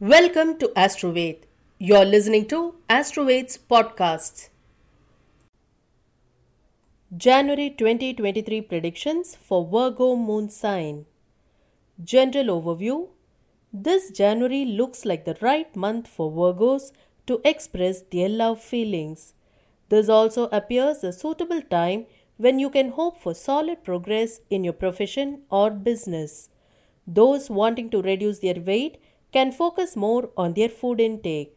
Welcome to Astroved. You're listening to Astroved's podcasts. January 2023 predictions for Virgo moon sign. General overview This January looks like the right month for Virgos to express their love feelings. This also appears a suitable time when you can hope for solid progress in your profession or business. Those wanting to reduce their weight can focus more on their food intake.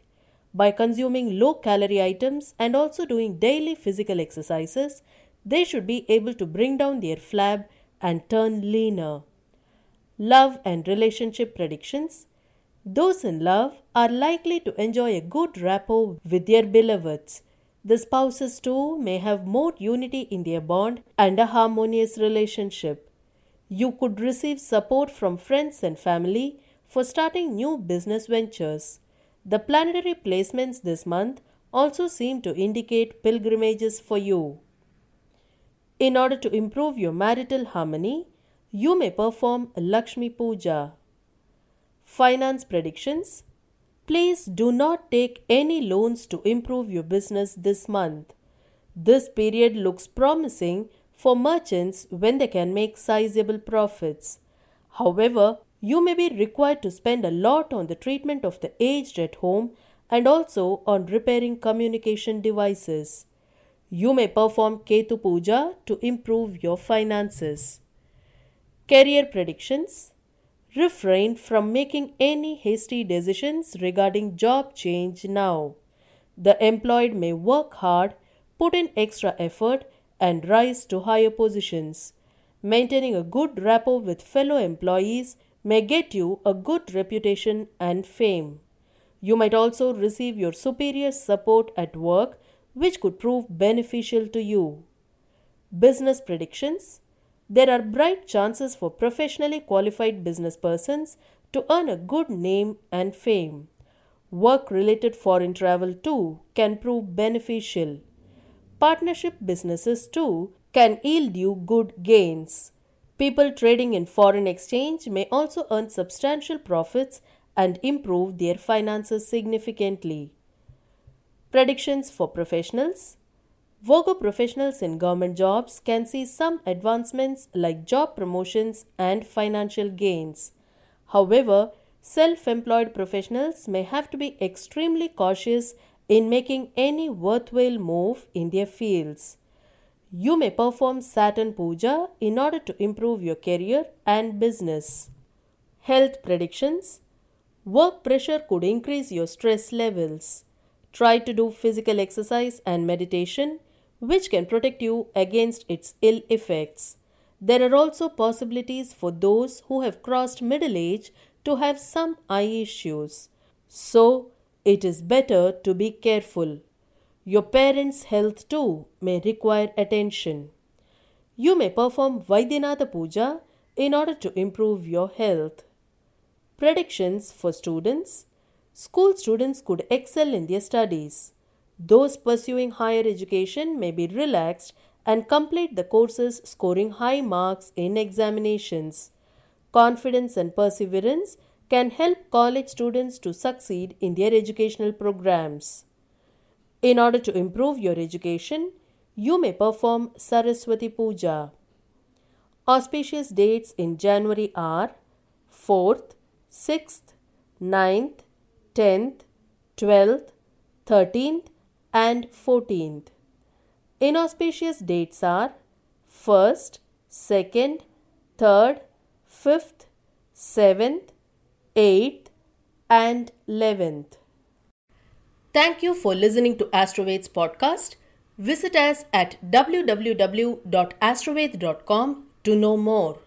By consuming low calorie items and also doing daily physical exercises, they should be able to bring down their flab and turn leaner. Love and relationship predictions Those in love are likely to enjoy a good rapport with their beloveds. The spouses too may have more unity in their bond and a harmonious relationship. You could receive support from friends and family for starting new business ventures. The planetary placements this month also seem to indicate pilgrimages for you. In order to improve your marital harmony, you may perform Lakshmi Puja. Finance predictions Please do not take any loans to improve your business this month. This period looks promising for merchants when they can make sizable profits. However, you may be required to spend a lot on the treatment of the aged at home and also on repairing communication devices. You may perform Ketu Puja to improve your finances. Career predictions Refrain from making any hasty decisions regarding job change now. The employed may work hard, put in extra effort, and rise to higher positions. Maintaining a good rapport with fellow employees may get you a good reputation and fame. You might also receive your superior's support at work, which could prove beneficial to you. Business predictions There are bright chances for professionally qualified business persons to earn a good name and fame. Work related foreign travel too can prove beneficial. Partnership businesses too can yield you good gains. People trading in foreign exchange may also earn substantial profits and improve their finances significantly. Predictions for professionals Virgo professionals in government jobs can see some advancements like job promotions and financial gains. However, self employed professionals may have to be extremely cautious in making any worthwhile move in their fields. You may perform Saturn Puja in order to improve your career and business. Health predictions Work pressure could increase your stress levels. Try to do physical exercise and meditation, which can protect you against its ill effects. There are also possibilities for those who have crossed middle age to have some eye issues. So, it is better to be careful. Your parents' health too may require attention. You may perform Vaidyanatha Puja in order to improve your health. Predictions for students School students could excel in their studies. Those pursuing higher education may be relaxed and complete the courses scoring high marks in examinations. Confidence and perseverance can help college students to succeed in their educational programs. In order to improve your education, you may perform Saraswati Puja. Auspicious dates in January are 4th, 6th, 9th, 10th, 12th, 13th, and 14th. Inauspicious dates are 1st, 2nd, 3rd, 5th, 7th, 8th, and 11th. Thank you for listening to Astroved's podcast. Visit us at www.astroved.com to know more.